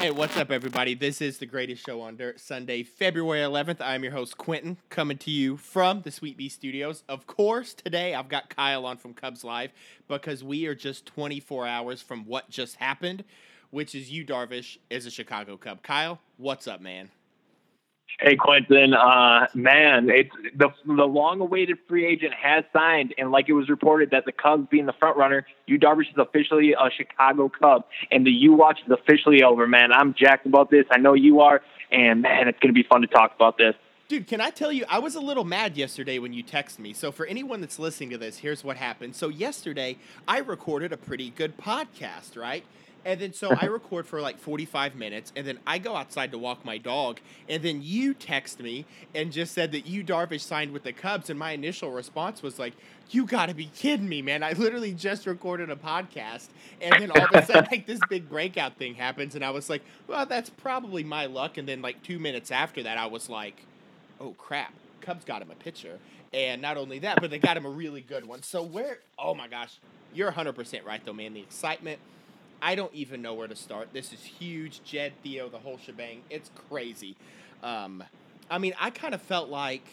Hey, what's up, everybody? This is the greatest show on dirt. Sunday, February 11th. I'm your host, Quentin, coming to you from the Sweet Bee Studios. Of course, today I've got Kyle on from Cubs Live because we are just 24 hours from what just happened, which is Yu Darvish is a Chicago Cub. Kyle, what's up, man? Hey Quentin, uh, man, it's the the long-awaited free agent has signed, and like it was reported that the Cubs being the front runner, Yu Darvish is officially a Chicago Cub, and the Yu Watch is officially over. Man, I'm jacked about this. I know you are, and man, it's gonna be fun to talk about this. Dude, can I tell you, I was a little mad yesterday when you texted me. So, for anyone that's listening to this, here's what happened. So, yesterday, I recorded a pretty good podcast, right? And then so I record for like 45 minutes, and then I go outside to walk my dog, and then you text me and just said that Yu Darvish signed with the Cubs, and my initial response was like, "You got to be kidding me, man! I literally just recorded a podcast, and then all of a sudden like this big breakout thing happens, and I was like, well, that's probably my luck." And then like two minutes after that, I was like, "Oh crap, Cubs got him a pitcher." And not only that, but they got him a really good one. So where? Oh my gosh, you're 100% right though, man. The excitement I don't even know where to start. This is huge. Jed, Theo, the whole shebang. It's crazy. Um, I mean, I kind of felt like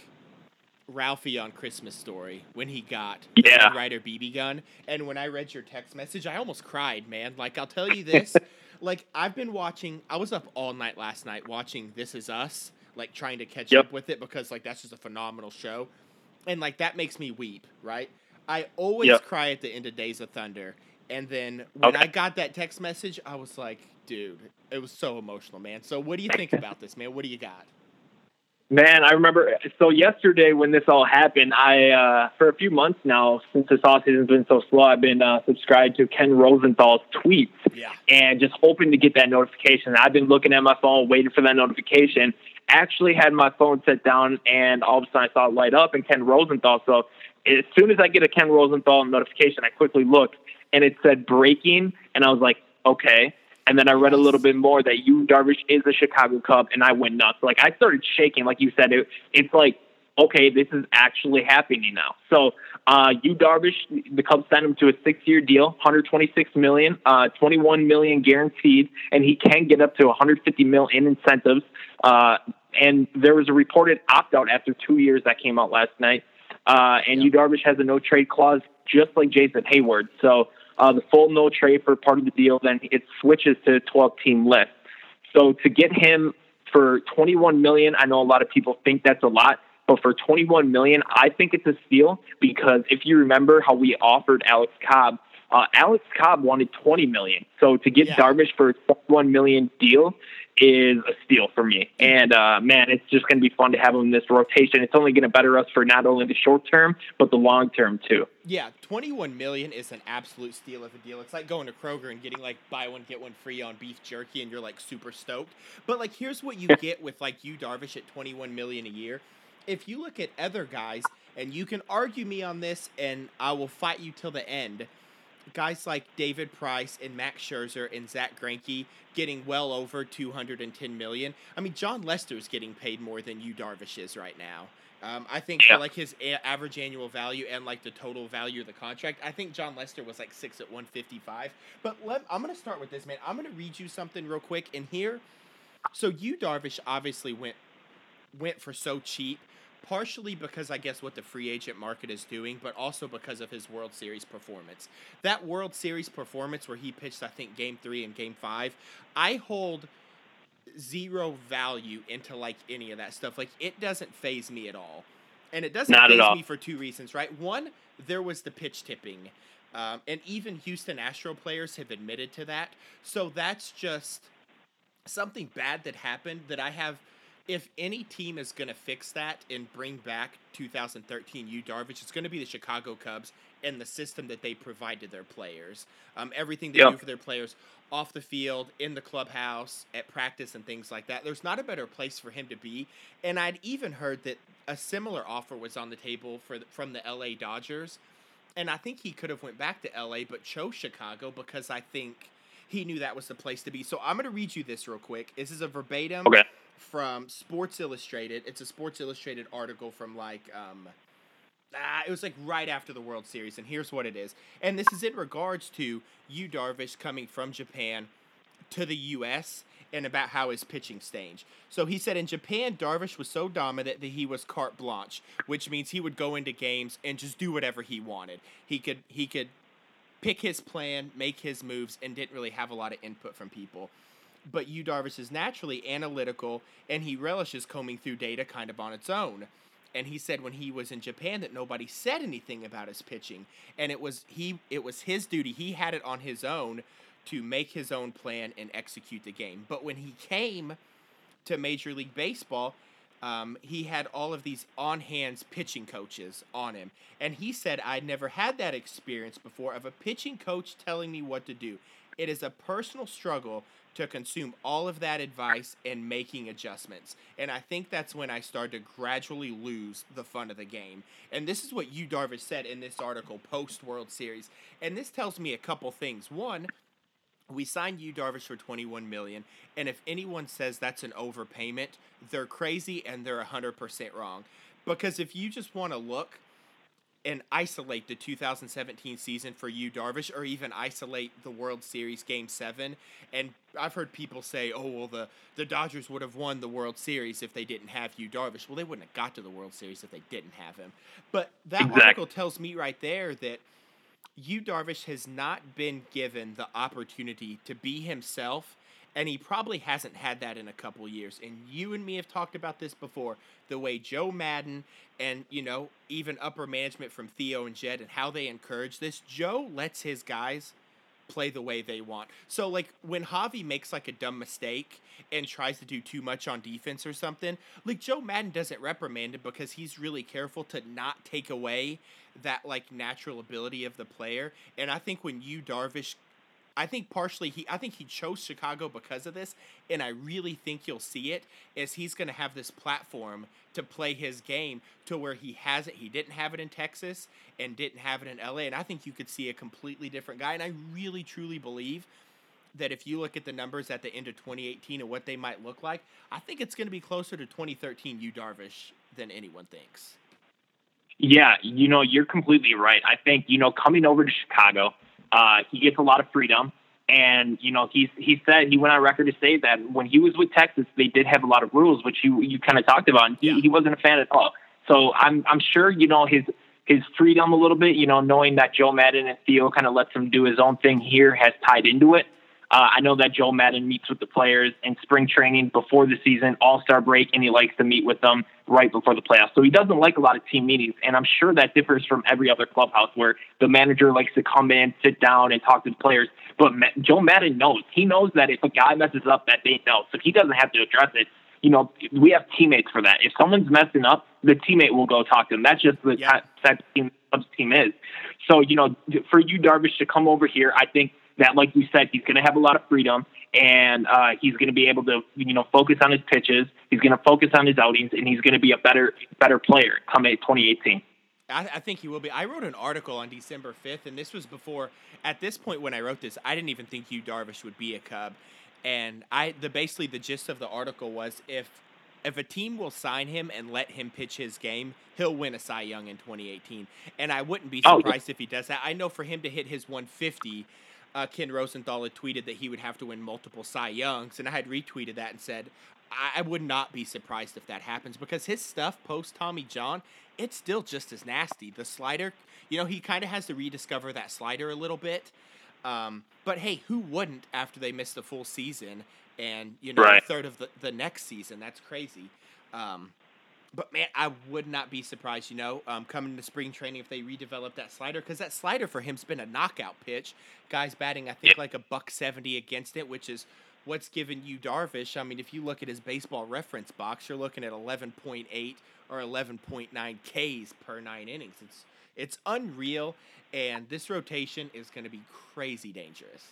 Ralphie on Christmas Story when he got yeah. the Ryder BB gun. And when I read your text message, I almost cried, man. Like, I'll tell you this. like, I've been watching, I was up all night last night watching This Is Us, like, trying to catch yep. up with it because, like, that's just a phenomenal show. And, like, that makes me weep, right? I always yep. cry at the end of Days of Thunder. And then when okay. I got that text message, I was like, dude, it was so emotional, man. So what do you think about this, man? What do you got? Man, I remember. So yesterday, when this all happened, I uh, for a few months now, since this off season's been so slow, I've been uh, subscribed to Ken Rosenthal's tweets, yeah. and just hoping to get that notification. I've been looking at my phone, waiting for that notification. Actually, had my phone set down, and all of a sudden I saw it light up, and Ken Rosenthal. So as soon as I get a Ken Rosenthal notification, I quickly look, and it said breaking, and I was like, okay. And then I read a little bit more that Yu Darvish is a Chicago Cub, and I went nuts. Like I started shaking, like you said. It, it's like, okay, this is actually happening now. So uh, Yu Darvish, the Cubs sent him to a six-year deal, 126 million, uh, 21 million guaranteed, and he can get up to 150 mil in incentives. Uh, and there was a reported opt-out after two years that came out last night. Uh, and Yu Darvish has a no trade clause, just like Jason Heyward. So uh, the full no trade for part of the deal, then it switches to a 12 team list. So to get him for 21 million, I know a lot of people think that's a lot, but for 21 million, I think it's a steal because if you remember how we offered Alex Cobb, uh, Alex Cobb wanted 20 million. So to get Yeah. Darvish for a 21 million deal is a steal for me. And uh, man, it's just going to be fun to have him in this rotation. It's only going to better us for not only the short term but the long term too. Yeah, 21 million is an absolute steal of a deal. It's like going to Kroger and getting like buy one get one free on beef jerky and you're like super stoked. But like here's what you get with like Yu Darvish at 21 million a year. If you look at other guys and you can argue me on this and I will fight you till the end. Guys like David Price and Max Scherzer and Zack Greinke getting well over 210 million. I mean, Jon Lester's getting paid more than Yu Darvish is right now. Um, I think Yeah. for like his a- average annual value and like the total value of the contract, I think Jon Lester was like six at 155. But let, I'm going to start with this, man. I'm going to read you something real quick. And here, so Yu Darvish obviously went went for so cheap, partially because I guess what the free agent market is doing, but also because of his World Series performance. That World Series performance where he pitched, I think, Game Three and Game Five, I hold zero value into like any of that stuff. Like it doesn't phase me at all, and it doesn't Not phase me for two reasons. Right, one, there was the pitch tipping. Um, and even Houston Astro players have admitted to that. So that's just something bad that happened that I have. If any team is going to fix that and bring back 2013 Yu Darvish, it's going to be the Chicago Cubs and the system that they provide to their players. Um, everything they Yep. do for their players off the field, in the clubhouse, at practice, and things like that. There's not a better place for him to be. And I'd even heard that a similar offer was on the table for the, from the LA Dodgers, and I think he could have went back to LA, but chose Chicago because I think he knew that was the place to be. So I'm going to read you this real quick. This is a verbatim Okay. From Sports Illustrated. It's a Sports Illustrated article from like um ah, it was like right after the World Series, and here's what it is. And this is in regards to Yu Darvish coming from Japan to the U.S. and about how his pitching stage. So he said in Japan, Darvish was so dominant that he was carte blanche, which means he would go into games and just do whatever he wanted. He could he could pick his plan, make his moves, and didn't really have a lot of input from people. But Yu Darvish is naturally analytical, and he relishes combing through data kind of on its own. And he said when he was in Japan that nobody said anything about his pitching, and it was he it was his duty. He had it on his own to make his own plan and execute the game. But when he came to Major League Baseball, um, he had all of these on hands pitching coaches on him. And he said, I'd never had that experience before of a pitching coach telling me what to do. It is a personal struggle to consume all of that advice and making adjustments. And I think that's when I started to gradually lose the fun of the game. And this is what Yu Darvish said in this article post World Series. And this tells me a couple things. One, we signed Yu Darvish for 21 million, and if anyone says that's an overpayment, they're crazy and they're 100% wrong. Because if you just want to look and isolate the 2017 season for Yu Darvish or even isolate the World Series game 7 and I've heard people say, "Oh, well the the Dodgers would have won the World Series if they didn't have Yu Darvish." Well, they wouldn't have got to the World Series if they didn't have him. But that exactly. article tells me right there that Yu Darvish has not been given the opportunity to be himself, and he probably hasn't had that in a couple years. And you and me have talked about this before the way Joe Maddon and, you know, even upper management from Theo and Jed and how they encourage this. Joe lets his guys play the way they want. So like when Javi makes like a dumb mistake and tries to do too much on defense or something, like Joe Maddon doesn't reprimand him because he's really careful to not take away that like natural ability of the player. And I think when Yu Darvish I think partially he I think he chose Chicago because of this, and I really think you'll see it as he's going to have this platform to play his game to where he has it. He didn't have it in Texas and didn't have it in LA, and I think you could see a completely different guy. And I really truly believe that if you look at the numbers at the end of 2018 and what they might look like, I think it's going to be closer to 2013 Yu Darvish than anyone thinks. Yeah, you know, you're completely right. I think, you know, coming over to Chicago, uh, he gets a lot of freedom. And, you know, he's, he said, he went on record to say that when he was with Texas, they did have a lot of rules, which you, you kind of talked about. And he, yeah. he wasn't a fan at all. So I'm, I'm sure, you know, his, his freedom a little bit, you know, knowing that Joe Maddon and Theo kind of lets him do his own thing here has tied into it. Uh, I know that Joe Maddon meets with the players in spring training before the season, All Star break, and he likes to meet with them right before the playoffs. So he doesn't like a lot of team meetings, and I'm sure that differs from every other clubhouse where the manager likes to come in, sit down, and talk to the players. But Joe Maddon knows. He knows that if a guy messes up, that they know, so he doesn't have to address it. You know, we have teammates for that. If someone's messing up, the teammate will go talk to them. That's just the yeah. type of team team is. So, you know, for Yu Darvish to come over here, I think that, like you said, he's going to have a lot of freedom and uh, he's going to be able to, you know, focus on his pitches. He's going to focus on his outings, and he's going to be a better, better player come 2018. I, I, think he will be. I wrote an article on December 5th, and this was before. At this point, when I wrote this, I didn't even think Yu Darvish would be a Cub, and I the basically the gist of the article was if if a team will sign him and let him pitch his game, he'll win a Cy Young in 2018. And I wouldn't be surprised oh. if he does that. I know for him to hit his 150 uh, Ken Rosenthal had tweeted that he would have to win multiple Cy Youngs, and I had retweeted that and said, I, I would not be surprised if that happens because his stuff post Tommy John, it's still just as nasty. The slider, you know, he kind of has to rediscover that slider a little bit. Um, but hey, who wouldn't after they missed the full season and you know right. a third of the, the next season? That's crazy. Um, but man, I would not be surprised, you know, um, coming to spring training if they redevelop that slider because that slider for him's been a knockout pitch. Guys batting, I think, like a buck seventy against it, which is what's given Yu Darvish. I mean, if you look at his baseball reference box, you're looking at eleven point eight or eleven point nine Ks per nine innings. It's it's unreal, and this rotation is going to be crazy dangerous.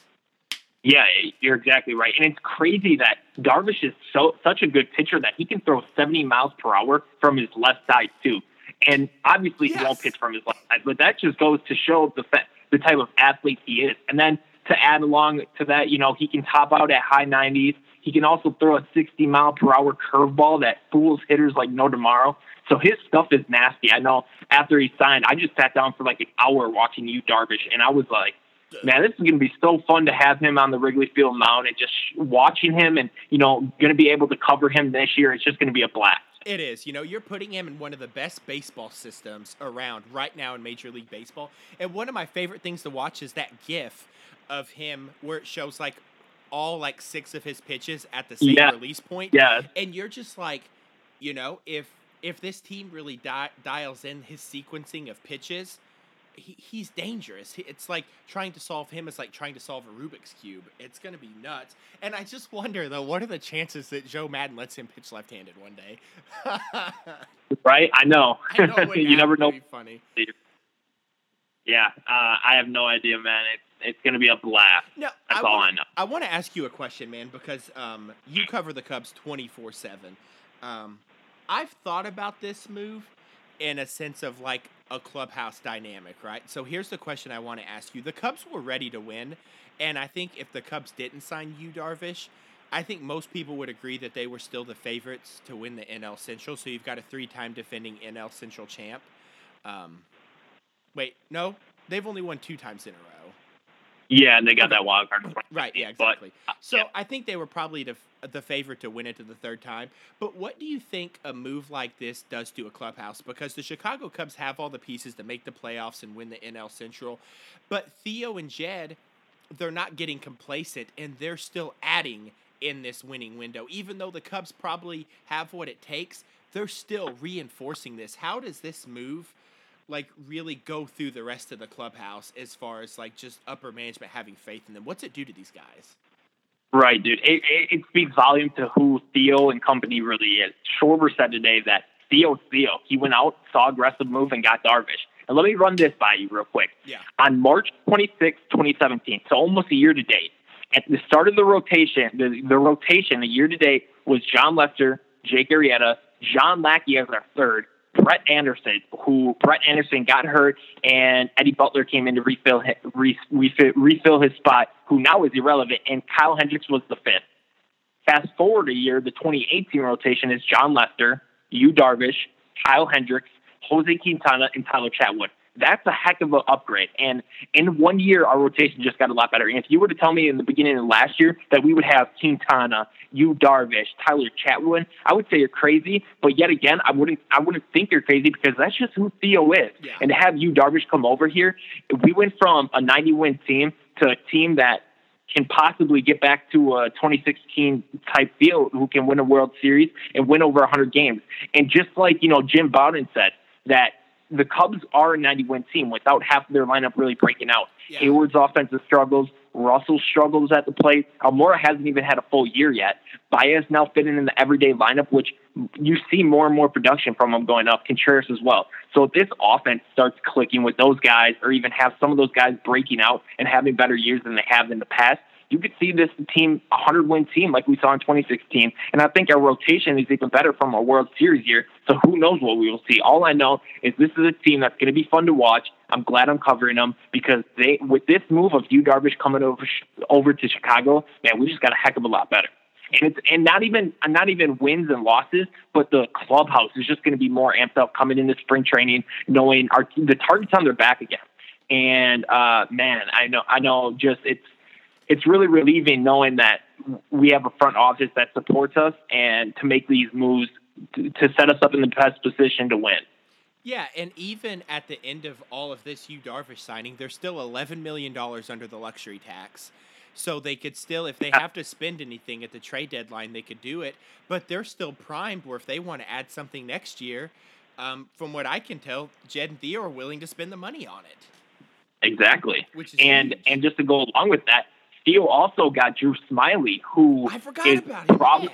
Yeah, you're exactly right. And it's crazy that Darvish is so such a good pitcher that he can throw 70 miles per hour from his left side too. And obviously yes. he won't pitch from his left side, but that just goes to show the the type of athlete he is. And then to add along to that, you know, he can top out at high 90s. He can also throw a 60 mile per hour curveball that fools hitters like no tomorrow. So his stuff is nasty. I know after he signed, I just sat down for like an hour watching Yu Darvish, and I was like, man, this is going to be so fun to have him on the Wrigley Field mound and just watching him and, you know, going to be able to cover him this year. It's just going to be a blast. It is. You know, you're putting him in one of the best baseball systems around right now in Major League Baseball. And one of my favorite things to watch is that GIF of him where it shows like all like six of his pitches at the same Yeah. release point. Yeah. And you're just like, you know, if if this team really di- dials in his sequencing of pitches, he, he's dangerous. He- It's like trying to solve him is like trying to solve a Rubik's cube. It's gonna be nuts. And I just wonder though, what are the chances that Joe Maddon lets him pitch left-handed one day? Right? I know. I know you never know. funny. Yeah. Uh, I have no idea, man. It's, it's going to be a blast. No, That's I all wanna, I know. I want to ask you a question, man, because um, you cover the Cubs twenty four seven. Um, I've thought about this move in a sense of like a clubhouse dynamic, right? So here's the question I want to ask you: The Cubs were ready to win, and I think if the Cubs didn't sign Yu Darvish, I think most people would agree that they were still the favorites to win the NL Central. So you've got a three time defending NL Central champ. Um, wait, no, they've only won two times in a row. Yeah, and they got that wild card. Right, yeah, but, exactly. uh, So yeah. I think they were probably the, the favorite to win it to the third time. But what do you think a move like this does to a clubhouse? Because the Chicago Cubs have all the pieces to make the playoffs and win the NL Central. But Theo and Jed, they're not getting complacent and they're still adding in this winning window. Even though the Cubs probably have what it takes, they're still reinforcing this. How does this move? like really go through the rest of the clubhouse as far as like just upper management having faith in them? What's it do to these guys? Right, dude. It, it, it speaks volume to who Theo and company really is. Schwarber said today that Theo, Theo. He went out, saw aggressive move, and got Darvish. And let me run this by you real quick. Yeah. On March 26, 2017, so almost a year to date, at the start of the rotation, the, the rotation, a year to date, was Jon Lester, Jake Arrieta, John Lackey as our third, Brett Anderson, who Brett Anderson got hurt, and Eddie Butler came in to refill hi- re, refill, refill his spot, who now is irrelevant, and Kyle Hendricks was the fifth. Fast forward a year, the 2018 rotation is Jon Lester, Yu Darvish, Kyle Hendricks, Jose Quintana, and Tyler Chatwood. That's a heck of an upgrade. And in one year, our rotation just got a lot better. And if you were to tell me in the beginning of last year that we would have Quintana, Yu Darvish, Tyler Chatwood, I would say you're crazy. But yet again, I wouldn't I wouldn't think you're crazy because that's just who Theo is. Yeah. And to have Yu Darvish come over here, we went from a 90 win team to a team that can possibly get back to a 2016 type field who can win a World Series and win over 100 games. And just like, you know, Jim Bowden said, that the Cubs are a 90 win team without half of their lineup really breaking out. Yeah. Heyward's offensive struggles, Russell struggles at the plate. Almora hasn't even had a full year yet. Baez now fitting in the everyday lineup, which you see more and more production from him going up. Contreras as well. So if this offense starts clicking with those guys, or even have some of those guys breaking out and having better years than they have in the past, you could see this team, a 100 win team like we saw in 2016. And I think our rotation is even better from a World Series year. So who knows what we will see? All I know is this is a team that's going to be fun to watch. I'm glad I'm covering them because they, with this move of Yu Darvish coming over over to Chicago, man, we just got a heck of a lot better. And it's and not even not even wins and losses, but the clubhouse is just going to be more amped up coming into spring training, knowing our the targets on their back again. And uh, man, I know I know just it's it's really relieving knowing that we have a front office that supports us and to make these moves to, to set us up in the best position to win. Yeah, and even at the end of all of this Yu Darvish signing, they're still eleven million dollars under the luxury tax. So they could still, if they have to spend anything at the trade deadline, they could do it. But they're still primed where if they want to add something next year, um, from what I can tell, Jed and Theo are willing to spend the money on it. Exactly. Which is and huge. and just to go along with that, Theo also got Drew Smyly, who I forgot is about him. prob- yeah.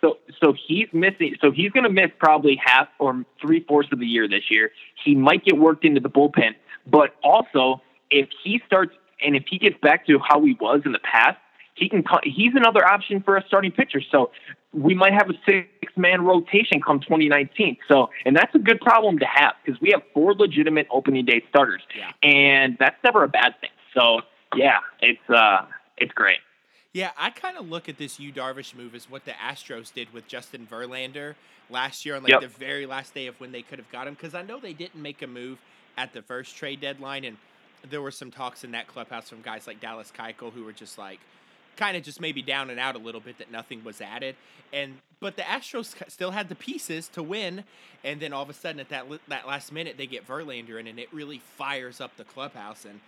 So so he's missing. So he's going to miss probably half or three fourths of the year this year. He might get worked into the bullpen, but also if he starts and if he gets back to how he was in the past, he can. He's another option for a starting pitcher. So we might have a six man rotation come 2019. So and that's a good problem to have because we have four legitimate opening day starters, Yeah. and that's never a bad thing. So yeah, it's uh it's great. Yeah, I kind of look at this Yu Darvish move as what the Astros did with Justin Verlander last year on like Yep. the very last day of when they could have got him. Because I know they didn't make a move at the first trade deadline, and there were some talks in that clubhouse from guys like Dallas Keuchel who were just like, kind of just maybe down and out a little bit that nothing was added. And but the Astros still had the pieces to win, and then all of a sudden at that that last minute they get Verlander in, and it really fires up the clubhouse, and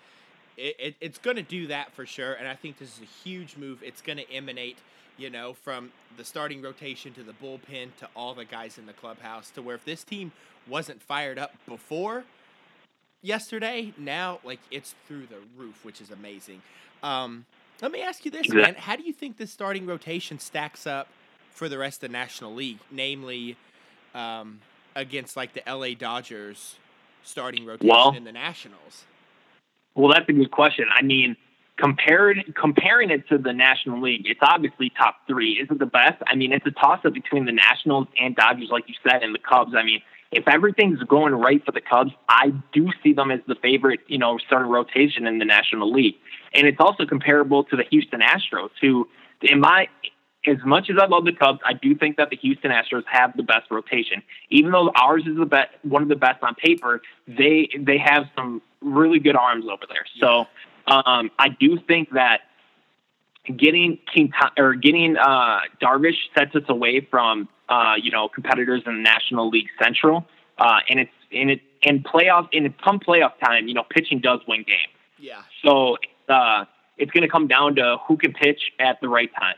it, it it's going to do that for sure. And I think this is a huge move. It's going to emanate. You know, from the starting rotation to the bullpen to all the guys in the clubhouse, to where if this team wasn't fired up before yesterday, now like it's through the roof, which is amazing. Um, let me ask you this, man. How do you think the starting rotation stacks up for the rest of the National League, namely um, against like the LA Dodgers starting rotation well, in the Nationals? Well, that's a good question. I mean, compared comparing it to the National League, it's obviously top three. Is it the best? I mean, it's a toss up between the Nationals and Dodgers, like you said, and the Cubs. I mean, if everything's going right for the Cubs, I do see them as the favorite, you know, starting rotation in the National League. And it's also comparable to the Houston Astros, who, in my, as much as I love the Cubs, I do think that the Houston Astros have the best rotation. Even though ours is the best, one of the best on paper, they they have some really good arms over there. So um, I do think that getting King or getting uh, Darvish sets us away from uh, you know competitors in the National League Central, uh, and it's in it in playoff in come playoff time, you know pitching does win games. Yeah. So uh, it's going to come down to who can pitch at the right time.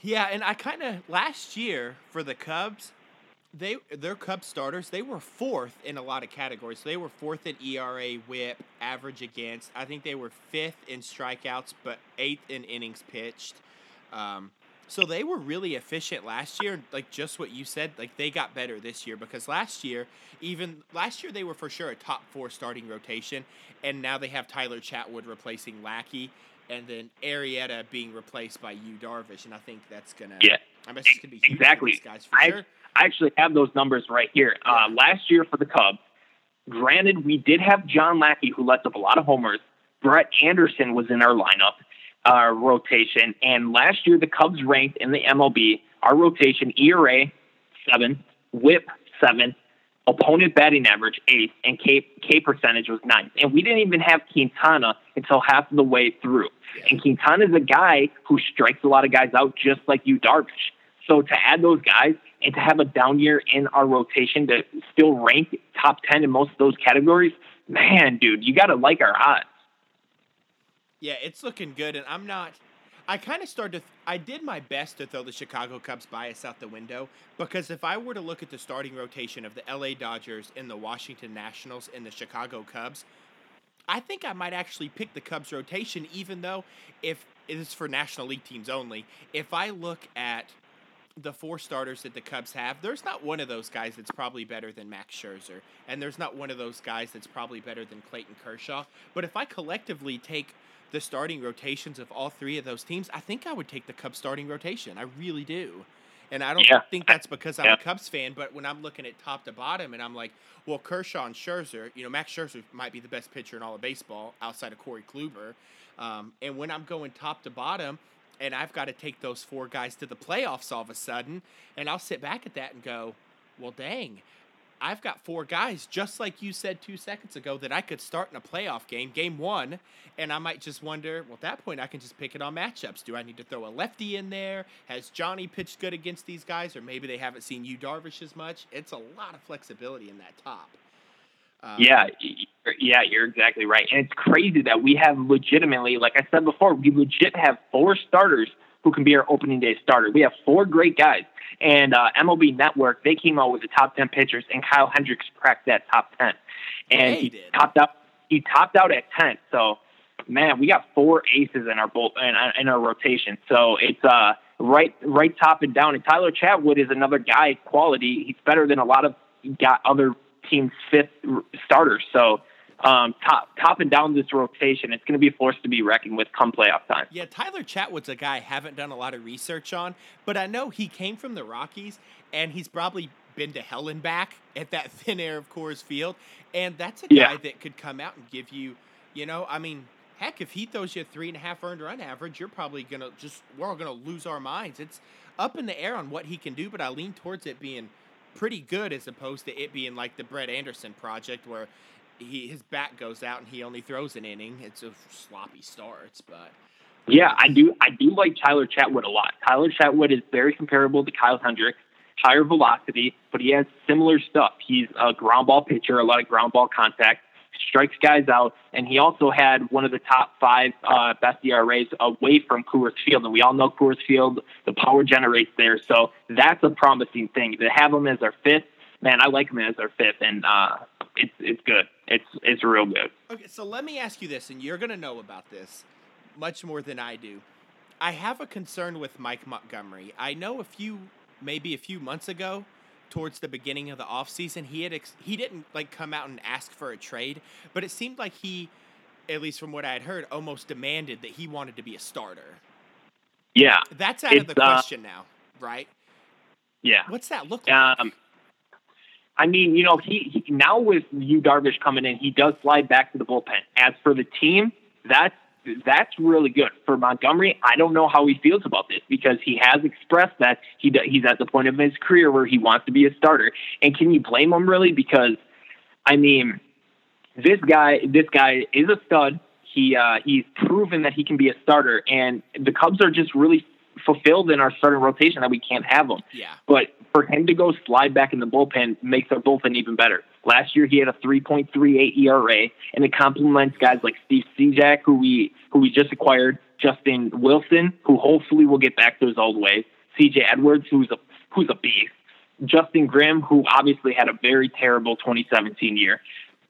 Yeah, and I kind of last year for the Cubs, they their Cubs starters they were fourth in a lot of categories. So they were fourth in ERA, WHIP, average against. I think they were fifth in strikeouts, but eighth in innings pitched. Um, so they were really efficient last year, like just what you said. Like they got better this year because last year, even last year they were for sure a top four starting rotation, and now they have Tyler Chatwood replacing Lackey, and then Arrieta being replaced by Yu Darvish, and I think that's gonna yeah, I mean, it's gonna be exactly guys for I, sure. I actually have those numbers right here. Uh, last year for the Cubs, granted we did have John Lackey who lets up a lot of homers. Brett Anderson was in our lineup uh, rotation. And last year, the Cubs ranked in the MLB our rotation ERA seven, WHIP seven, opponent batting average eighth, and K K percentage was ninth. And we didn't even have Quintana until half of the way through. And Quintana is a guy who strikes a lot of guys out, just like Yu Darvish. So to add those guys and to have a down year in our rotation to still rank top ten in most of those categories, man, dude, you got to like our odds. Yeah, it's looking good, and I'm not. I kind of started. To, I did my best to throw the Chicago Cubs bias out the window because if I were to look at the starting rotation of the LA Dodgers and the Washington Nationals and the Chicago Cubs, I think I might actually pick the Cubs rotation, even though if it is for National League teams only. If I look at the four starters that the Cubs have, there's not one of those guys that's probably better than Max Scherzer, and there's not one of those guys that's probably better than Clayton Kershaw. But if I collectively take the starting rotations of all three of those teams, I think I would take the Cubs starting rotation. I really do. And I don't yeah. think that's because I'm yeah. a Cubs fan, but when I'm looking at top to bottom and I'm like, well, Kershaw and Scherzer, you know, Max Scherzer might be the best pitcher in all of baseball outside of Corey Kluber. Um, and when I'm going top to bottom and I've got to take those four guys to the playoffs all of a sudden, and I'll sit back at that and go, well, dang, I've got four guys, just like you said two seconds ago, that I could start in a playoff game, game one, and I might just wonder, well, at that point, I can just pick it on matchups. Do I need to throw a lefty in there? Has Johnny pitched good against these guys, or maybe they haven't seen Yu Darvish as much? It's a lot of flexibility in that top. Um, yeah, yeah, you're exactly right. And it's crazy that we have legitimately, like I said before, we legit have four starters who can be our opening day starter. We have four great guys. And uh, MLB Network, they came out with the top 10 pitchers, and Kyle Hendricks cracked that top 10. And he, he topped out. He topped out at 10. So, man, we got four aces in our bolt in, in our rotation. So it's uh right right top and down. And Tyler Chatwood is another guy quality. He's better than a lot of got other teams' fifth starter. So um, top top and down this rotation. It's going to be a force to be reckoned with come playoff time. Yeah, Tyler Chatwood's a guy I haven't done a lot of research on, but I know he came from the Rockies, and he's probably been to hell and back at that thin air of Coors Field, and that's a guy yeah. that could come out and give you, you know, I mean. Heck, if he throws you a three and a half earned run average, you're probably gonna just we're all gonna lose our minds. It's up in the air on what he can do, but I lean towards it being pretty good as opposed to it being like the Brett Anderson project where he his bat goes out and he only throws an inning. It's a sloppy starts, but yeah, I do. I do like Tyler Chatwood a lot. Tyler Chatwood is very comparable to Kyle Hendricks, higher velocity, but he has similar stuff. He's a ground ball pitcher, a lot of ground ball contact, strikes guys out, and he also had one of the top five uh, best ERAs away from Coors Field. And we all know Coors Field, the power generates there, so that's a promising thing to have him as our fifth. Man, I like him as our fifth, and uh, it's it's good. It's it's real good. Okay, so let me ask you this, and you're gonna know about this much more than I do. I have a concern with Mike Montgomery. I know a few, maybe a few months ago, towards the beginning of the offseason, he had ex- he didn't like come out and ask for a trade, but it seemed like he, at least from what I had heard, almost demanded that he wanted to be a starter. Yeah, that's out of the uh, question uh, now, right? Yeah. What's that look like? Um, I mean, you know, he, he now with Yu Darvish coming in, he does slide back to the bullpen. As for the team, that's that's really good for Montgomery. I don't know how he feels about this because he has expressed that he he's at the point of his career where he wants to be a starter. And can you blame him really? Because I mean, this guy this guy is a stud. He uh, he's proven that he can be a starter, and the Cubs are just really fulfilled in our starting rotation that we can't have him. Yeah. But for him to go slide back in the bullpen makes our bullpen even better. Last year he had a 3.38 ERA, and it complements guys like Steve Cishek, who we who we just acquired, Justin Wilson, who hopefully will get back to his old ways, C.J. Edwards, who's a who's a beast, Justin Grimm, who obviously had a very terrible 2017 year,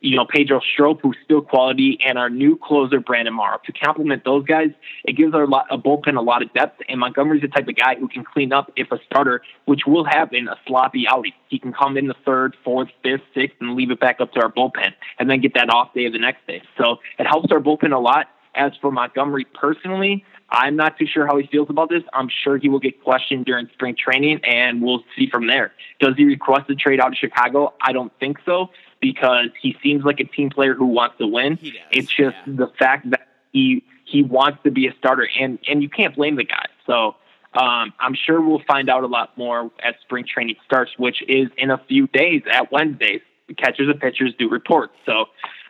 you know, Pedro Strop, who's still quality, and our new closer, Brandon Morrow. To complement those guys, it gives our a bullpen a lot of depth, and Montgomery's the type of guy who can clean up if a starter, which will happen, a sloppy outing. He can come in the third, fourth, fifth, sixth, and leave it back up to our bullpen, and then get that off day of the next day. So it helps our bullpen a lot. As for Montgomery personally, I'm not too sure how he feels about this. I'm sure he will get questioned during spring training, and we'll see from there. Does he request a trade out of Chicago? I don't think so because he seems like a team player who wants to win. It's just yeah. the fact that he he wants to be a starter, and and you can't blame the guy. So um, I'm sure we'll find out a lot more as spring training starts, which is in a few days at Wednesdays. The catchers and pitchers do reports. So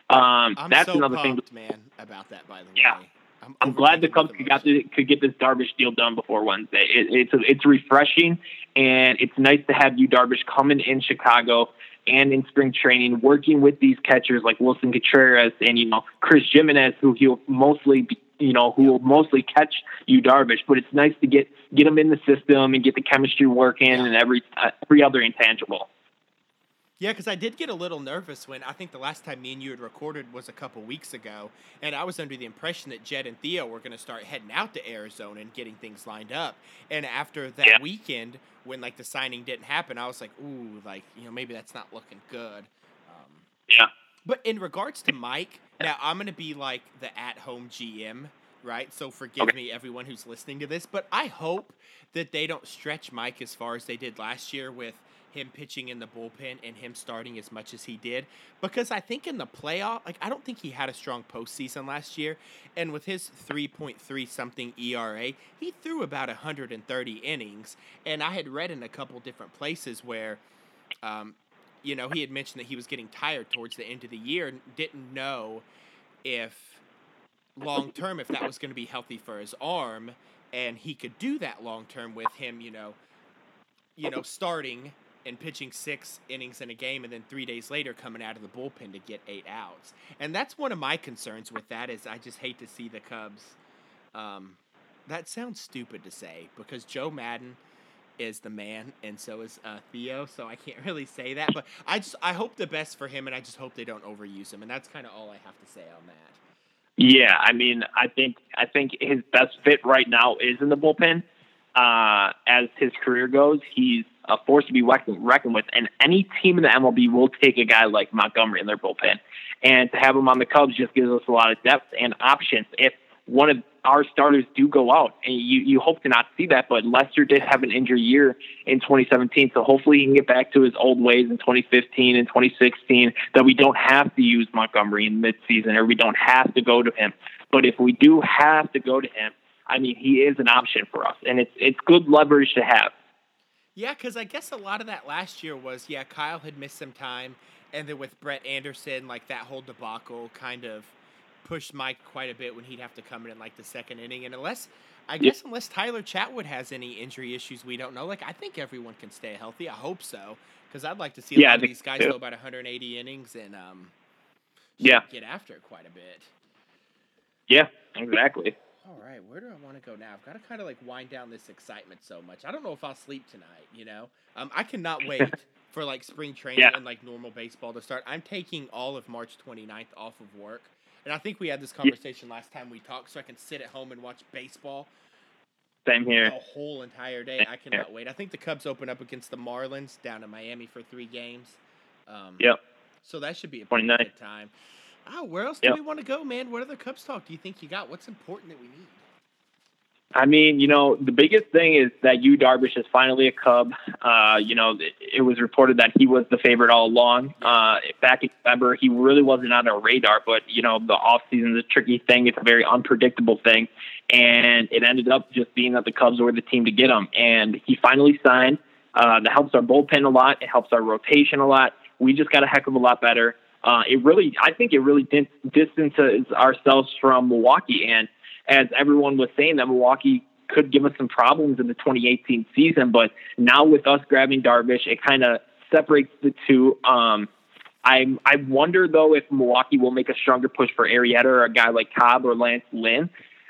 um, that's so another pumped, thing. man, about that. By the yeah. way. I'm, I'm glad the Cubs could, got to, could get this Darvish deal done before Wednesday. It, it's a, it's refreshing, and it's nice to have Yu Darvish coming in Chicago and in spring training, working with these catchers like Willson Contreras and you know Chris Gimenez, who he'll mostly be, you know who will mostly catch Yu Darvish. But it's nice to get get them in the system and get the chemistry working and every uh, every other intangible. Yeah, because I did get a little nervous when I think the last time me and you had recorded was a couple weeks ago, and I was under the impression that Jed and Theo were going to start heading out to Arizona and getting things lined up. And after that yeah. weekend, when like the signing didn't happen, I was like, ooh, like you know maybe that's not looking good. Um, yeah. But in regards to Mike, now I'm going to be like the at-home GM, right? So forgive okay. me, everyone who's listening to this, but I hope that they don't stretch Mike as far as they did last year with him pitching in the bullpen and him starting as much as he did. Because I think in the playoff, like I don't think he had a strong postseason last year, and with his 3.3 something ERA, he threw about 130 innings, and I had read in a couple different places where, um, you know, he had mentioned that he was getting tired towards the end of the year and didn't know if long term if that was going to be healthy for his arm and he could do that long term with him, you know, you know, starting and pitching six innings in a game and then three days later coming out of the bullpen to get eight outs. And that's one of my concerns with that is I just hate to see the Cubs. Um, that sounds stupid to say because Joe Maddon is the man and so is uh, Theo. So I can't really say that, but I just I hope the best for him and I just hope they don't overuse him. And that's kind of all I have to say on that. Yeah, I mean, I think I think his best fit right now is in the bullpen. Uh, as his career goes, he's a force to be reckoned with. And any team in the MLB will take a guy like Montgomery in their bullpen. And to have him on the Cubs just gives us a lot of depth and options. If one of our starters do go out, and you, you hope to not see that, but Lester did have an injury year in 2017, so hopefully he can get back to his old ways in 2015 and 2016 that we don't have to use Montgomery in midseason or we don't have to go to him. But if we do have to go to him, I mean, he is an option for us, and it's it's good leverage to have. Yeah, because I guess a lot of that last year was yeah, Kyle had missed some time, And then with Brett Anderson, like that whole debacle kind of pushed Mike quite a bit when he'd have to come in in like the second inning. And unless, I guess, yeah. unless Tyler Chatwood has any injury issues, we don't know. Like, I think everyone can stay healthy. I hope so. Because I'd like to see a yeah, lot of these guys go about 180 innings and um, yeah, get after it quite a bit. Yeah, exactly. All right, where do I want to go now? I've got to kind of like wind down this excitement so much. I don't know if I'll sleep tonight. You know, um, I cannot wait for like spring training yeah. and like normal baseball to start. I'm taking all of March 29th off of work. And I think we had this conversation yeah. last time we talked, so I can sit at home and watch baseball. Same here. A whole entire day. Same I cannot here. wait. I think the Cubs open up against the Marlins down in Miami for three games. Um, yep. So that should be a pretty good time. Oh, where else yep. do we want to go, man? What other Cubs talk do you think you got? What's important that we need? I mean, you know, the biggest thing is that Yu Darvish is finally a Cub. Uh, you know, it, it, was reported that he was the favorite all along. Uh, back in November, he really wasn't on our radar, but, you know, the offseason is a tricky thing. It's a very unpredictable thing. And it ended up just being that the Cubs were the team to get him. And he finally signed. Uh, that helps our bullpen a lot. It helps our rotation a lot. We just got a heck of a lot better. Uh, it really, I think it really distances ourselves from Milwaukee. And as everyone was saying that Milwaukee could give us some problems in the 2018 season. But now with us grabbing Darvish, it kind of separates the two. Um, I I wonder though if Milwaukee will make a stronger push for Arrieta or a guy like Cobb or Lance Lynn.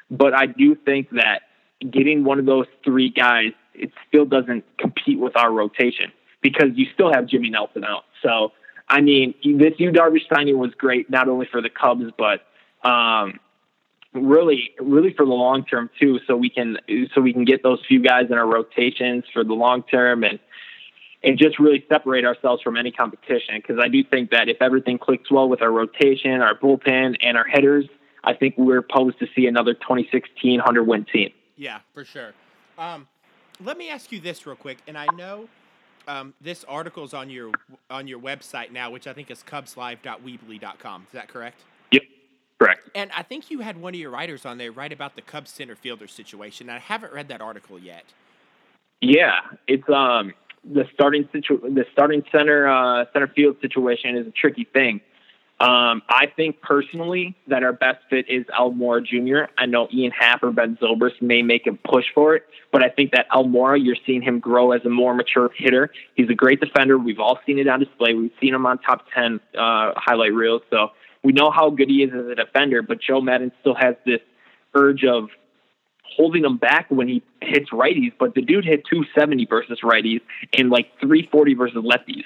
But I do think that getting one of those three guys, it still doesn't compete with our rotation because you still have Jimmy Nelson out. So I mean, this Yu Darvish signing was great not only for the Cubs but um, really really for the long term too so we can so we can get those few guys in our rotations for the long term and and just really separate ourselves from any competition because I do think that if everything clicks well with our rotation, our bullpen, and our hitters, I think we're posed to see another 2016 100 win team. Yeah, for sure. Um, let me ask you this real quick, and I know um, this article's on your on your website now, which I think is cubslive.weebly.com. Is that correct? Yep, correct. And I think you had one of your writers on there write about the Cubs center fielder situation. I haven't read that article yet. Yeah, it's um the starting situ- the starting center uh, center field situation is a tricky thing. Um, I think personally that our best fit is Almora Jr. I know Ian Happ or Ben Zobrist may make a push for it, but I think that Almora, you're seeing him grow as a more mature hitter. He's a great defender. We've all seen it on display. We've seen him on top 10 uh, highlight reels. So we know how good he is as a defender, but Joe Maddon still has this urge of holding him back when he hits righties. But the dude hit 270 versus righties and like 340 versus lefties.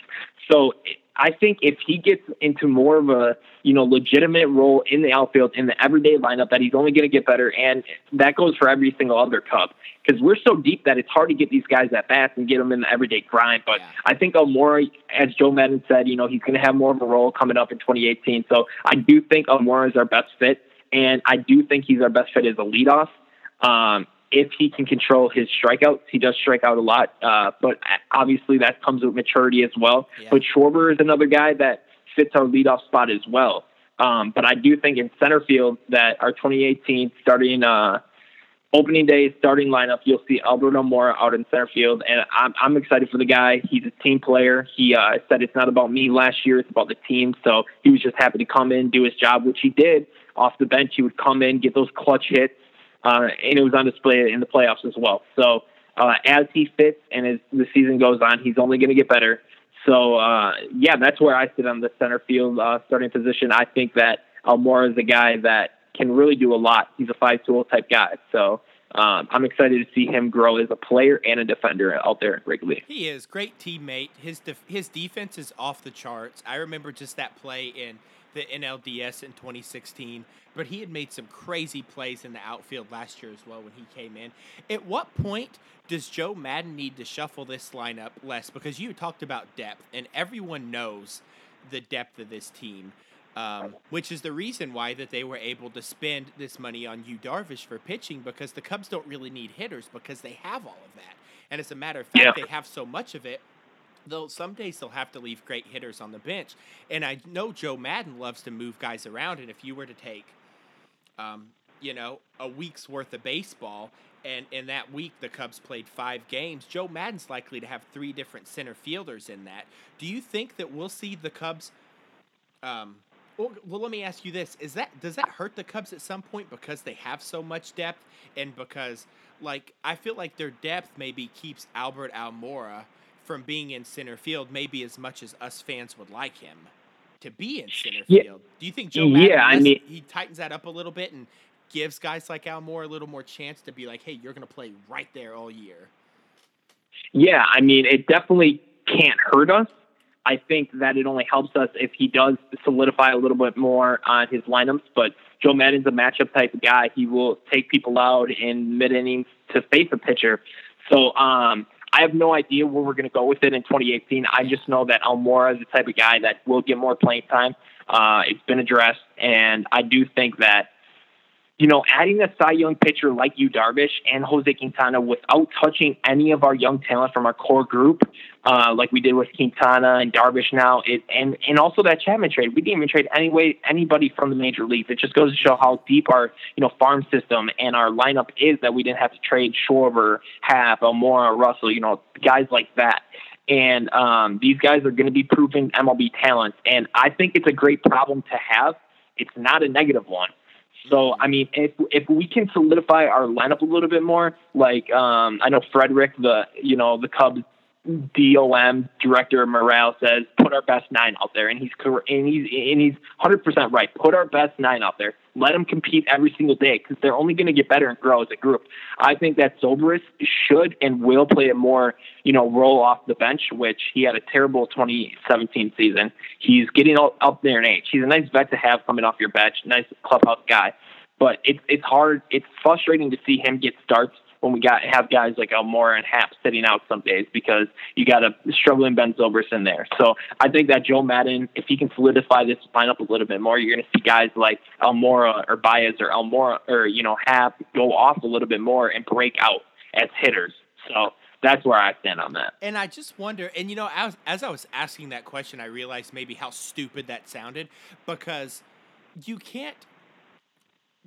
So I think if he gets into more of a you know legitimate role in the outfield in the everyday lineup, that he's only going to get better, and that goes for every single other Cub because we're so deep that it's hard to get these guys at bats and get them in the everyday grind. But yeah. I think Almora, as Joe Maddon said, you know he's going to have more of a role coming up in 2018. So I do think Almora is our best fit, and I do think he's our best fit as a leadoff. Um, if he can control his strikeouts, he does strike out a lot. Uh, but obviously that comes with maturity as well. Yeah. But Schwarber is another guy that fits our leadoff spot as well. Um, but I do think in center field that our 2018 starting uh, opening day starting lineup, you'll see Albert Almora out in center field, and I'm, I'm excited for the guy. He's a team player. He uh, said it's not about me last year; it's about the team. So he was just happy to come in, do his job, which he did. Off the bench, he would come in, get those clutch hits, uh, and it was on display in the playoffs as well. So uh, as he fits and as the season goes on, he's only going to get better. So uh, yeah, that's where I sit on the center field uh, starting position. I think that Almora is a guy that can really do a lot. He's a five tool type guy. So um, I'm excited to see him grow as a player and a defender out there in Wrigley. He is great teammate. His def- his defense is off the charts. I remember just that play in the NLDS in 2016, but he had made some crazy plays in the outfield last year as well when he came in. At what point does Joe Maddon need to shuffle this lineup less? Because you talked about depth, and everyone knows the depth of this team. Um, which is the reason why that they were able to spend this money on Yu Darvish for pitching because the Cubs don't really need hitters because they have all of that. And as a matter of fact, yeah. they have so much of it they'll some days they'll have to leave great hitters on the bench. And I know Joe Maddon loves to move guys around. And if you were to take, um, you know, a week's worth of baseball, and in that week the Cubs played five games, Joe Maddon's likely to have three different center fielders in that. Do you think that we'll see the Cubs Um, well, well, let me ask you this: Is that does that hurt the Cubs at some point because they have so much depth, and because like I feel like their depth maybe keeps Albert Almora from being in center field, maybe as much as us fans would like him to be in center Yeah. field. Do you think Joe Maddon Yeah, I mean- he tightens that up a little bit and gives guys like Almora a little more chance to be like, hey, you're going to play right there all year? Yeah, I mean, it definitely can't hurt us. I think that it only helps us if he does solidify a little bit more on his lineups. But Joe Maddon's a matchup type of guy. He will take people out in mid innings to face a pitcher. So um, I have no idea where we're going to go with it in 2018. I just know that Almora is the type of guy that will get more playing time. Uh, it's been addressed, and I do think that you know, adding a Cy Young pitcher like Yu Darvish, and Jose Quintana without touching any of our young talent from our core group, uh, like we did with Quintana and Darvish now, it and and also that Chapman trade, we didn't even trade any way anybody from the major leagues. It just goes to show how deep our you know farm system and our lineup is that we didn't have to trade Schwarber, Happ, Almora, Russell, you know, guys like that. And um, these guys are going to be proving MLB talents, and I think it's a great problem to have. It's not a negative one. So I mean, if if we can solidify our lineup a little bit more, like um, I know Frederick, the you know the Cubs DOM director Morale says, put our best nine out there, and he's and he's and he's hundred percent right. Put our best nine out there. Let them compete every single day because they're only going to get better and grow as a group. I think that Zobrist should and will play a more you know role off the bench, which he had a terrible 2017 season. He's getting up there in age. He's a nice vet to have coming off your bench, nice clubhouse guy. But it's it's hard. It's frustrating to see him get starts when we got have guys like Almora and Happ sitting out some days because you got a struggling Ben Zobrist in there. So I think that Joe Maddon, if he can solidify this lineup a little bit more, you're going to see guys like Almora or Baez or Almora or you know Happ go off a little bit more and break out as hitters. So that's where I stand on that. And I just wonder, and you know, as, as I was asking that question, I realized maybe how stupid that sounded because you can't.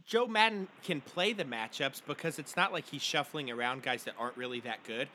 Joe Maddon can play the matchups because it's not like he's shuffling around guys that aren't really that good.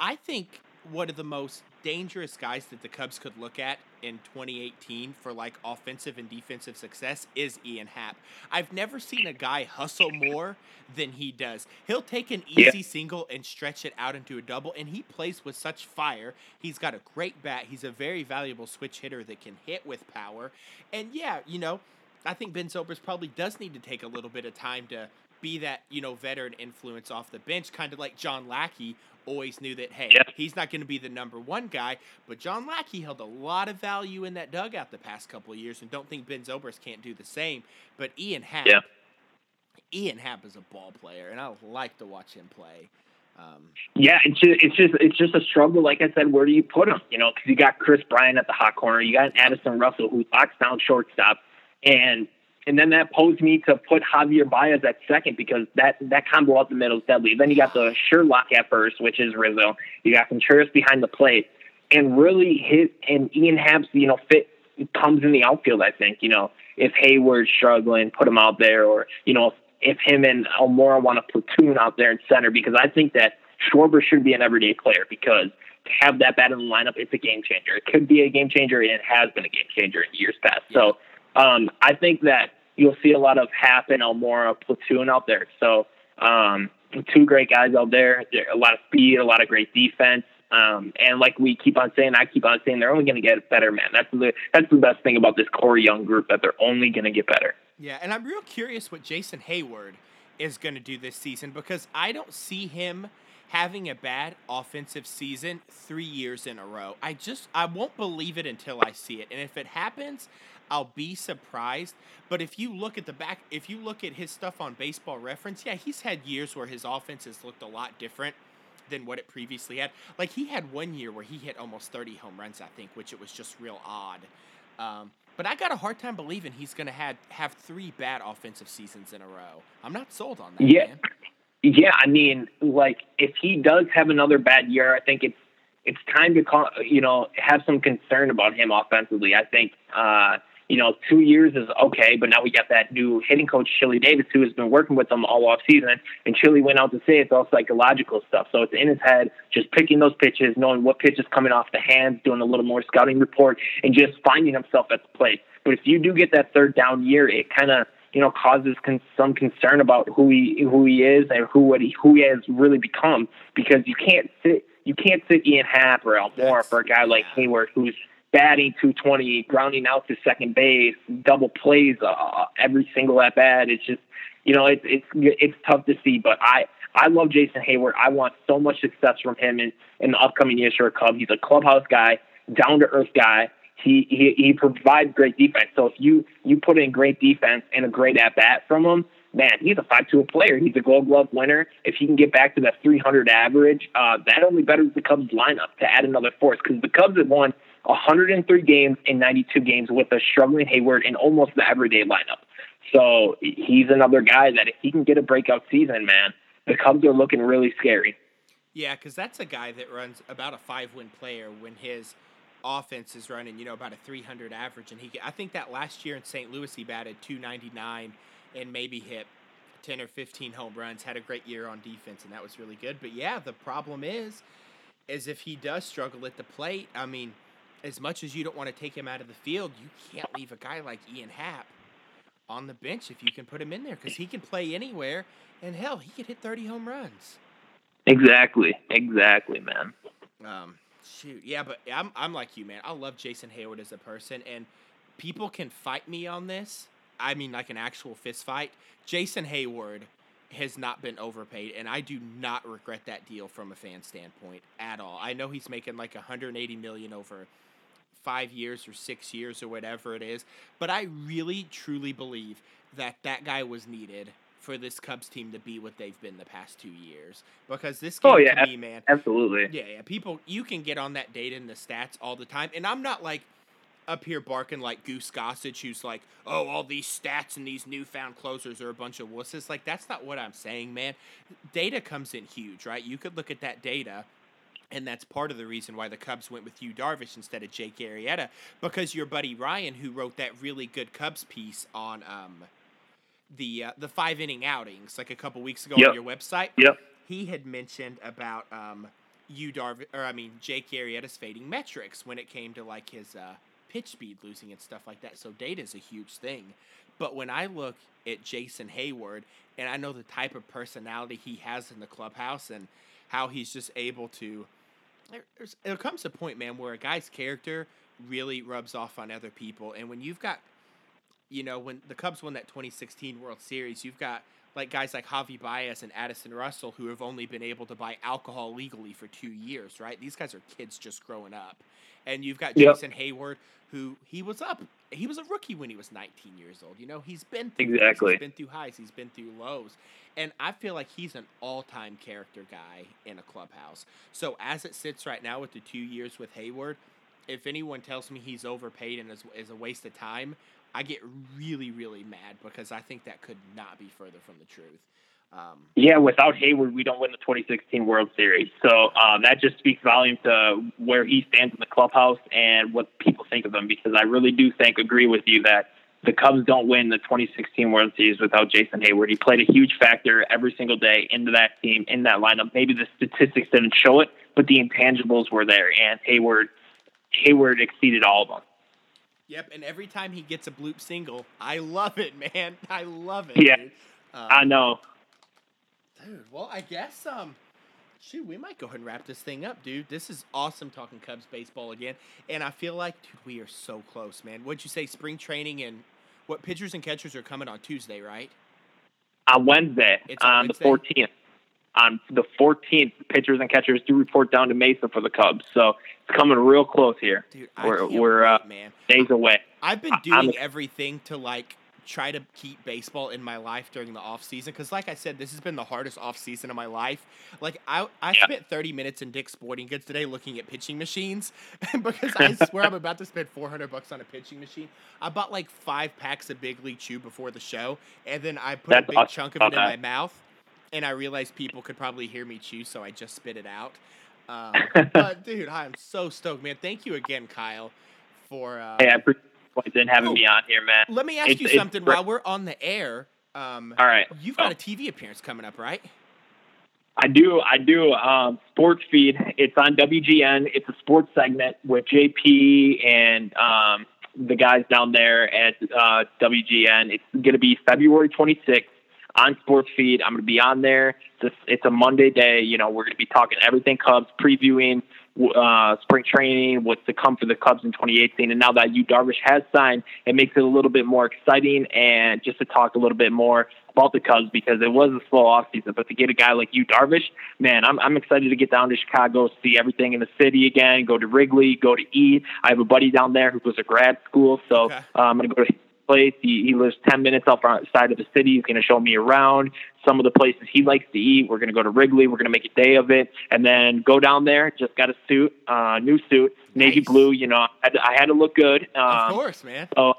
I think one of the most dangerous guys that the Cubs could look at in 2018 for like offensive and defensive success is Ian Happ. I've never seen a guy hustle more than he does. He'll take an Yeah. easy single and stretch it out into a double, and he plays with such fire. He's got a great bat. He's a very valuable switch hitter that can hit with power. And yeah, you know, I think Ben Zobrist probably does need to take a little bit of time to be that, you know, veteran influence off the bench, kind of like John Lackey always knew that, hey, Yeah. he's not going to be the number one guy, but John Lackey held a lot of value in that dugout the past couple of years, and don't think Ben Zobrist can't do the same. But Ian Happ, Yeah. Ian Happ is a ball player, and I like to watch him play. Um, Yeah, it's just it's just it's just a struggle. Like I said, where do you put him? You know, because you got Kris Bryant at the hot corner, you got Addison Russell who locks down shortstop, and and then that posed me to put Javier Baez at second because that that combo up the middle is deadly. Then you got the Sherlock at first, which is Rizzo. You got Contreras behind the plate, and really his and Ian Happ's you know fit comes in the outfield. I think you know if Heyward's struggling, put him out there, or you know if him and Almora want to platoon out there in center because I think that Schwarber should be an everyday player because to have that bat in the lineup, it's a game changer. It could be a game changer, and it has been a game changer in years past. So um, I think that you'll see a lot of Happ and Almora platoon out there. So um, two great guys out there, a lot of speed, a lot of great defense. Um, and like we keep on saying, I keep on saying, they're only going to get better, man. That's the that's the best thing about this core young group that they're only going to get better. Yeah, and I'm real curious what Jason Heyward is going to do this season because I don't see him having a bad offensive season 3 years in a row. I just I won't believe it until I see it. And if it happens, I'll be surprised. But if you look at the back if you look at his stuff on baseball reference, yeah, he's had years where his offense has looked a lot different than what it previously had. Like he had one year where he hit almost 30 home runs, I think, which it was just real odd. Um, but I got a hard time believing he's going to have have three bad offensive seasons in a row. I'm not sold on that. Yeah. man. Yeah, I mean, like if he does have another bad year, I think it's it's time to call, you know have some concern about him offensively. I think uh, you know two years is okay, but now we got that new hitting coach Chili Davis who has been working with them all off season, and Chili went out to say it's all psychological stuff. So it's in his head, just picking those pitches, knowing what pitch is coming off the hands, doing a little more scouting report, and just finding himself at the plate. But if you do get that third down year, it kind of you know causes con- some concern about who he who he is and who what he who he has really become because you can't sit you can't sit Ian Happ or Almora for a guy like Heyward who's batting 220, grounding out to second base, double plays uh, every single at bat. It's just you know it's it's it's tough to see, but I I love Jason Heyward. I want so much success from him in, in the upcoming years for a Cub. He's a clubhouse guy, down to earth guy. He, he he provides great defense. So if you you put in great defense and a great at bat from him, man, he's a five tool player. He's a Gold Glove winner. If he can get back to that 300 average, uh, that only betters the Cubs lineup to add another force because the Cubs have won 103 games in 92 games with a struggling Heyward in almost the everyday lineup. So he's another guy that if he can get a breakout season, man, the Cubs are looking really scary. Yeah, because that's a guy that runs about a five win player when his offense is running, you know, about a 300 average. And he, I think that last year in St. Louis, he batted 299 and maybe hit 10 or 15 home runs. Had a great year on defense, and that was really good. But yeah, the problem is, is if he does struggle at the plate, I mean, as much as you don't want to take him out of the field, you can't leave a guy like Ian Happ on the bench if you can put him in there because he can play anywhere, and hell, he could hit 30 home runs. Exactly, exactly, man. Um, shoot, yeah, but I'm I'm like you, man. I love Jason Heyward as a person, and people can fight me on this. I mean, like an actual fist fight. Jason Heyward has not been overpaid, and I do not regret that deal from a fan standpoint at all. I know he's making like 180 million over five years or six years or whatever it is, but I really truly believe that that guy was needed for this Cubs team to be what they've been the past two years. Because this oh, game, oh, yeah, to me, man, absolutely, yeah, yeah. People, you can get on that data and the stats all the time, and I'm not like up here barking like Goose Gossage, who's like, oh, all these stats and these newfound closers are a bunch of wusses. Like, that's not what I'm saying, man. Data comes in huge, right? You could look at that data. And that's part of the reason why the Cubs went with Yu Darvish instead of Jake Arrieta, because your buddy Ryan, who wrote that really good Cubs piece on um, the uh, the five inning outings like a couple weeks ago yep. on your website. Yep. He had mentioned about um, Yu Darvish, or I mean Jake Arrieta's fading metrics when it came to like his uh, pitch speed losing and stuff like that. So data is a huge thing. But when I look at Jason Heyward, and I know the type of personality he has in the clubhouse and how he's just able to, there comes a point, man, where a guy's character really rubs off on other people. And when you've got you know, when the Cubs won that 2016 World Series, you've got like guys like Javi Baez and Addison Russell who have only been able to buy alcohol legally for two years, right? These guys are kids just growing up. And you've got yep. Jason Heyward, who he was up. He was a rookie when he was 19 years old. You know, he's been through exactly. He's been through highs. He's been through lows. And I feel like he's an all-time character guy in a clubhouse. So as it sits right now with the two years with Heyward, if anyone tells me he's overpaid and is, is a waste of time, I get really, really mad because I think that could not be further from the truth. Um, yeah, without Heyward, we don't win the 2016 World Series. So uh, that just speaks volume to where he stands in the clubhouse and what people think of him. Because I really do think, agree with you that the Cubs don't win the 2016 World Series without Jason Heyward. He played a huge factor every single day into that team, in that lineup. Maybe the statistics didn't show it, but the intangibles were there, and Hayward Heyward exceeded all of them. Yep, and every time he gets a bloop single, I love it, man. I love it. Yeah, um, I know. Dude, well, I guess um, shoot, we might go ahead and wrap this thing up, dude. This is awesome talking Cubs baseball again, and I feel like, dude, we are so close, man. What'd you say? Spring training and what pitchers and catchers are coming on Tuesday, right? On Wednesday, it's on, on Wednesday? the fourteenth on the 14th, pitchers and catchers do report down to Mesa for the Cubs. So it's coming real close here. Dude, we're we're uh, man. days away. I've been doing I'm, everything to like try to keep baseball in my life during the off season because like i said this has been the hardest off season of my life like i, I yeah. spent 30 minutes in dick's sporting goods today looking at pitching machines because i swear i'm about to spend 400 bucks on a pitching machine i bought like five packs of big league chew before the show and then i put That's a big awesome. chunk of it in my mouth and I realized people could probably hear me chew, so I just spit it out. Um, but dude, I'm so stoked, man. Thank you again, Kyle, for. Uh, hey, I appreciate having oh, me on here, man. Let me ask it's, you something while we're on the air. Um, All right. You've got oh. a TV appearance coming up, right? I do. I do. Um, sports feed. It's on WGN. It's a sports segment with JP and um, the guys down there at uh, WGN. It's going to be February 26th on Sports Feed. I'm going to be on there. It's a, it's a Monday day. You know, we're going to be talking everything Cubs, previewing uh, spring training, what's to come for the Cubs in 2018. And now that Yu Darvish has signed, it makes it a little bit more exciting and just to talk a little bit more about the Cubs because it was a slow offseason. But to get a guy like Yu Darvish, man, I'm, I'm excited to get down to Chicago, see everything in the city again, go to Wrigley, go to eat. I have a buddy down there who goes to grad school, so okay. uh, I'm going to go to place. He, he lives 10 minutes outside of the city. He's going to show me around some of the places he likes to eat. We're going to go to Wrigley. We're going to make a day of it and then go down there. Just got a suit, uh, new suit, navy nice. blue. You know, I had, to, I had to look good. Um, of course, man. So,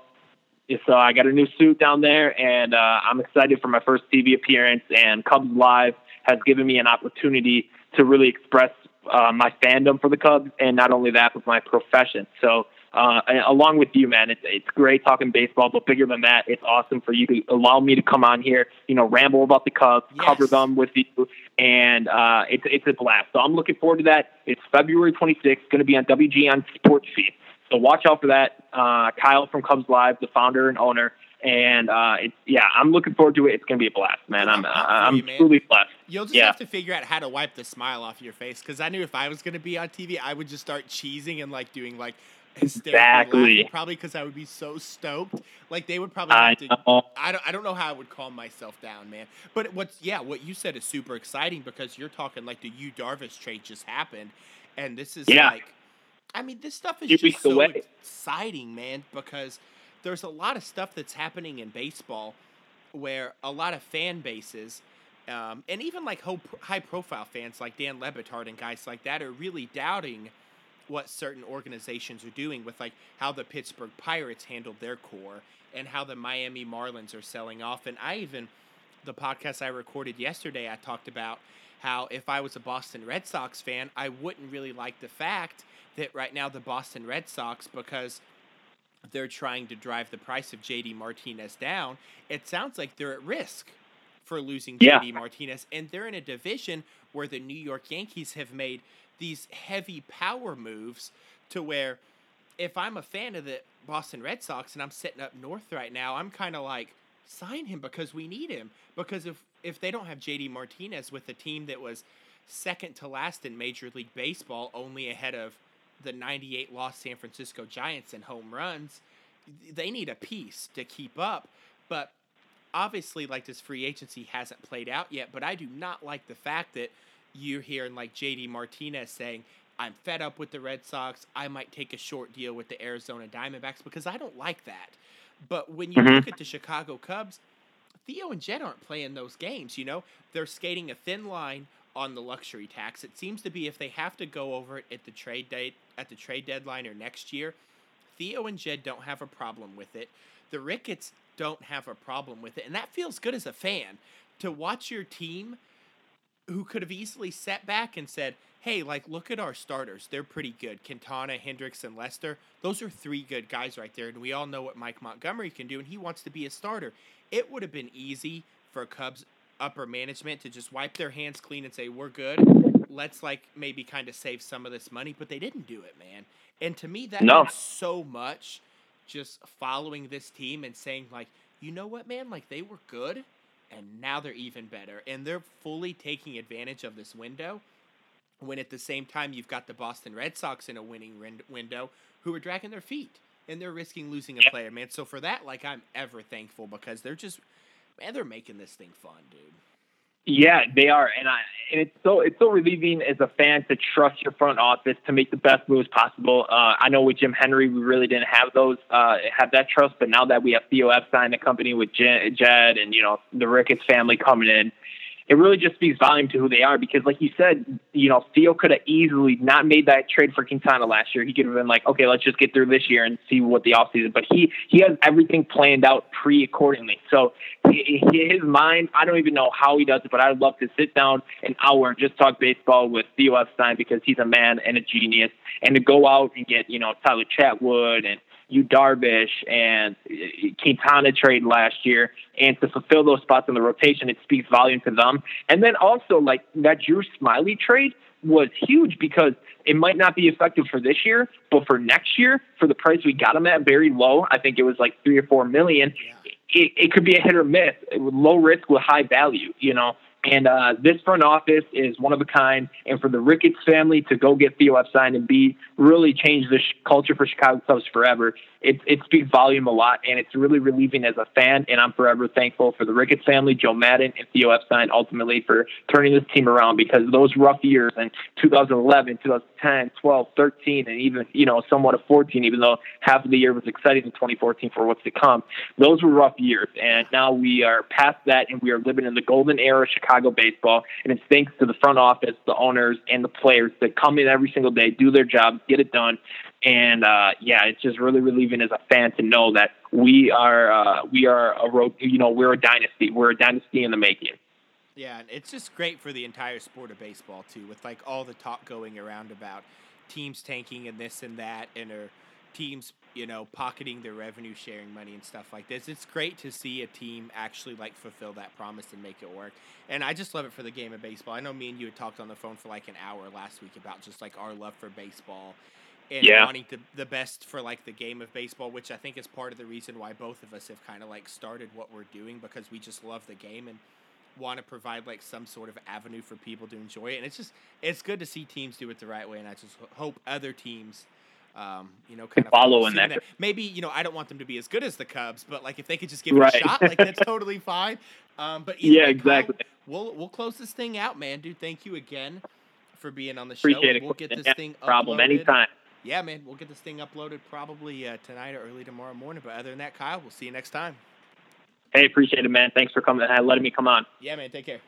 so I got a new suit down there and uh, I'm excited for my first TV appearance and Cubs Live has given me an opportunity to really express uh, my fandom for the Cubs and not only that, but my profession. So uh, along with you, man. It's it's great talking baseball, but bigger than that, it's awesome for you to allow me to come on here, you know, ramble about the Cubs, yes. cover them with you, and uh, it's it's a blast. So I'm looking forward to that. It's February 26th, going to be on WG on Sports Feed. So watch out for that. Uh, Kyle from Cubs Live, the founder and owner. And uh, it's yeah, I'm looking forward to it. It's gonna be a blast, man. I'm I'm you, man. truly blessed. You'll just yeah. have to figure out how to wipe the smile off your face because I knew if I was gonna be on TV, I would just start cheesing and like doing like exactly. probably because I would be so stoked. Like they would probably have I. Know. I don't. I don't know how I would calm myself down, man. But what's yeah, what you said is super exciting because you're talking like the Yu Darvish trade just happened, and this is yeah. like, I mean, this stuff is just so away. exciting, man. Because there's a lot of stuff that's happening in baseball where a lot of fan bases. Um, and even like high profile fans like Dan Le Batard and guys like that are really doubting what certain organizations are doing with like how the Pittsburgh Pirates handled their core and how the Miami Marlins are selling off. And I even the podcast I recorded yesterday, I talked about how if I was a Boston Red Sox fan, I wouldn't really like the fact that right now the Boston Red Sox, because they're trying to drive the price of JD Martinez down, it sounds like they're at risk for losing yeah. JD Martinez. And they're in a division where the New York Yankees have made these heavy power moves to where if I'm a fan of the Boston Red Sox and I'm sitting up north right now, I'm kind of like sign him because we need him because if if they don't have JD Martinez with a team that was second to last in Major League Baseball, only ahead of the 98 lost San Francisco Giants in home runs, they need a piece to keep up. But obviously, like this free agency hasn't played out yet, but I do not like the fact that you're hearing like JD Martinez saying, I'm fed up with the Red Sox. I might take a short deal with the Arizona Diamondbacks because I don't like that. But when you mm-hmm. look at the Chicago Cubs, Theo and Jed aren't playing those games, you know? They're skating a thin line on the luxury tax. It seems to be if they have to go over it at the trade date at the trade deadline or next year, Theo and Jed don't have a problem with it. The Ricketts don't have a problem with it. And that feels good as a fan to watch your team who could have easily sat back and said, hey, like, look at our starters. They're pretty good. Quintana, Hendricks, and Lester. Those are three good guys right there. And we all know what Mike Montgomery can do, and he wants to be a starter. It would have been easy for Cubs upper management to just wipe their hands clean and say, we're good. Let's, like, maybe kind of save some of this money. But they didn't do it, man. And to me, that no. means so much just following this team and saying, like, you know what, man? Like, they were good and now they're even better. And they're fully taking advantage of this window. When at the same time you've got the Boston Red Sox in a winning window who are dragging their feet and they're risking losing a player, man. So for that, like I'm ever thankful because they're just man, they're making this thing fun, dude. Yeah, they are, and I and it's so it's so relieving as a fan to trust your front office to make the best moves possible. Uh, I know with Jim Hendry, we really didn't have those uh, have that trust, but now that we have Theo Epstein, the company with Jed, and you know the Ricketts family coming in, it really just speaks volume to who they are because, like you said, you know, Theo could have easily not made that trade for Quintana last year. He could have been like, okay, let's just get through this year and see what the offseason. But he he has everything planned out pre accordingly. So his mind, I don't even know how he does it, but I'd love to sit down an hour and just talk baseball with Theo Epstein because he's a man and a genius, and to go out and get you know Tyler Chatwood and Yu Darvish and uh, Quintana trade last year, and to fulfill those spots in the rotation, it speaks volume to them. And then also like that Drew Smyly trade was huge because it might not be effective for this year, but for next year, for the price we got him at, very low. I think it was like three or four million. It, it could be a hit or miss, low risk with high value. You know, and uh, this front office is one of a kind. And for the Ricketts family to go get Theo Epstein and be really change the sh- culture for Chicago Cubs forever, it, it speaks volume a lot. And it's really relieving as a fan. And I'm forever thankful for the Ricketts family, Joe Maddon, and Theo Epstein ultimately for turning this team around because those rough years in 2011, 2010, 12, 13, and even, you know, somewhat of 14, even though half of the year was exciting in 2014 for what's to come, those were rough years. And now we are past that and we are living in the golden era of Chicago baseball. And it's thanks to the front office, the owners, and the players that come in every single day, do their job, get it done. And uh, yeah, it's just really relieving as a fan to know that we are uh, we are a you know we're a dynasty. We're a dynasty in the making. Yeah, and it's just great for the entire sport of baseball too, with like all the talk going around about teams tanking and this and that, and are teams, you know, pocketing their revenue sharing money and stuff like this. It's great to see a team actually like fulfill that promise and make it work. And I just love it for the game of baseball. I know me and you had talked on the phone for like an hour last week about just like our love for baseball and yeah. wanting to, the best for like the game of baseball, which I think is part of the reason why both of us have kind of like started what we're doing because we just love the game and want to provide like some sort of avenue for people to enjoy it. And it's just it's good to see teams do it the right way, and I just hope other teams um, you know, kind of follow in that. that. Maybe you know, I don't want them to be as good as the Cubs, but like if they could just give right. it a shot, like that's totally fine. Um, but yeah, way, exactly. Kyle, we'll we'll close this thing out, man, dude. Thank you again for being on the show. Appreciate it. We'll get this yeah, thing problem uploaded. anytime. Yeah, man, we'll get this thing uploaded probably uh, tonight or early tomorrow morning. But other than that, Kyle, we'll see you next time. Hey, appreciate it, man. Thanks for coming and letting me come on. Yeah, man. Take care.